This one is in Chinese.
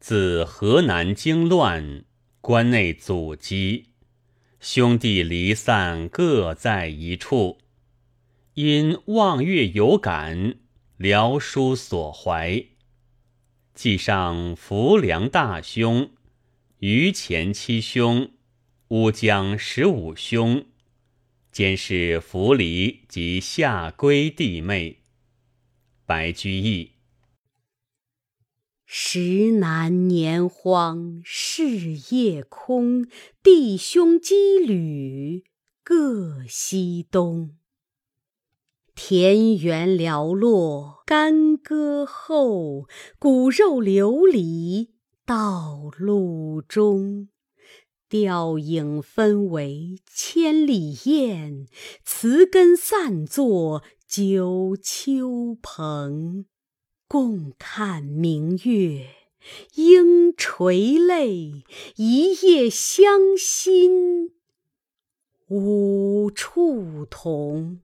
自河南经乱，关内阻击，兄弟离散，各在一处。因望月有感，聊书所怀。记上浮梁大兄，于前七兄，乌江十五兄，兼是浮离及下归弟妹。白居易。时难年荒事业空，弟兄羁旅各西东。田园寥落干戈后，骨肉流离道路中。吊影分为千里雁，词根散作九秋蓬。共看明月，应垂泪，一夜相心无处同。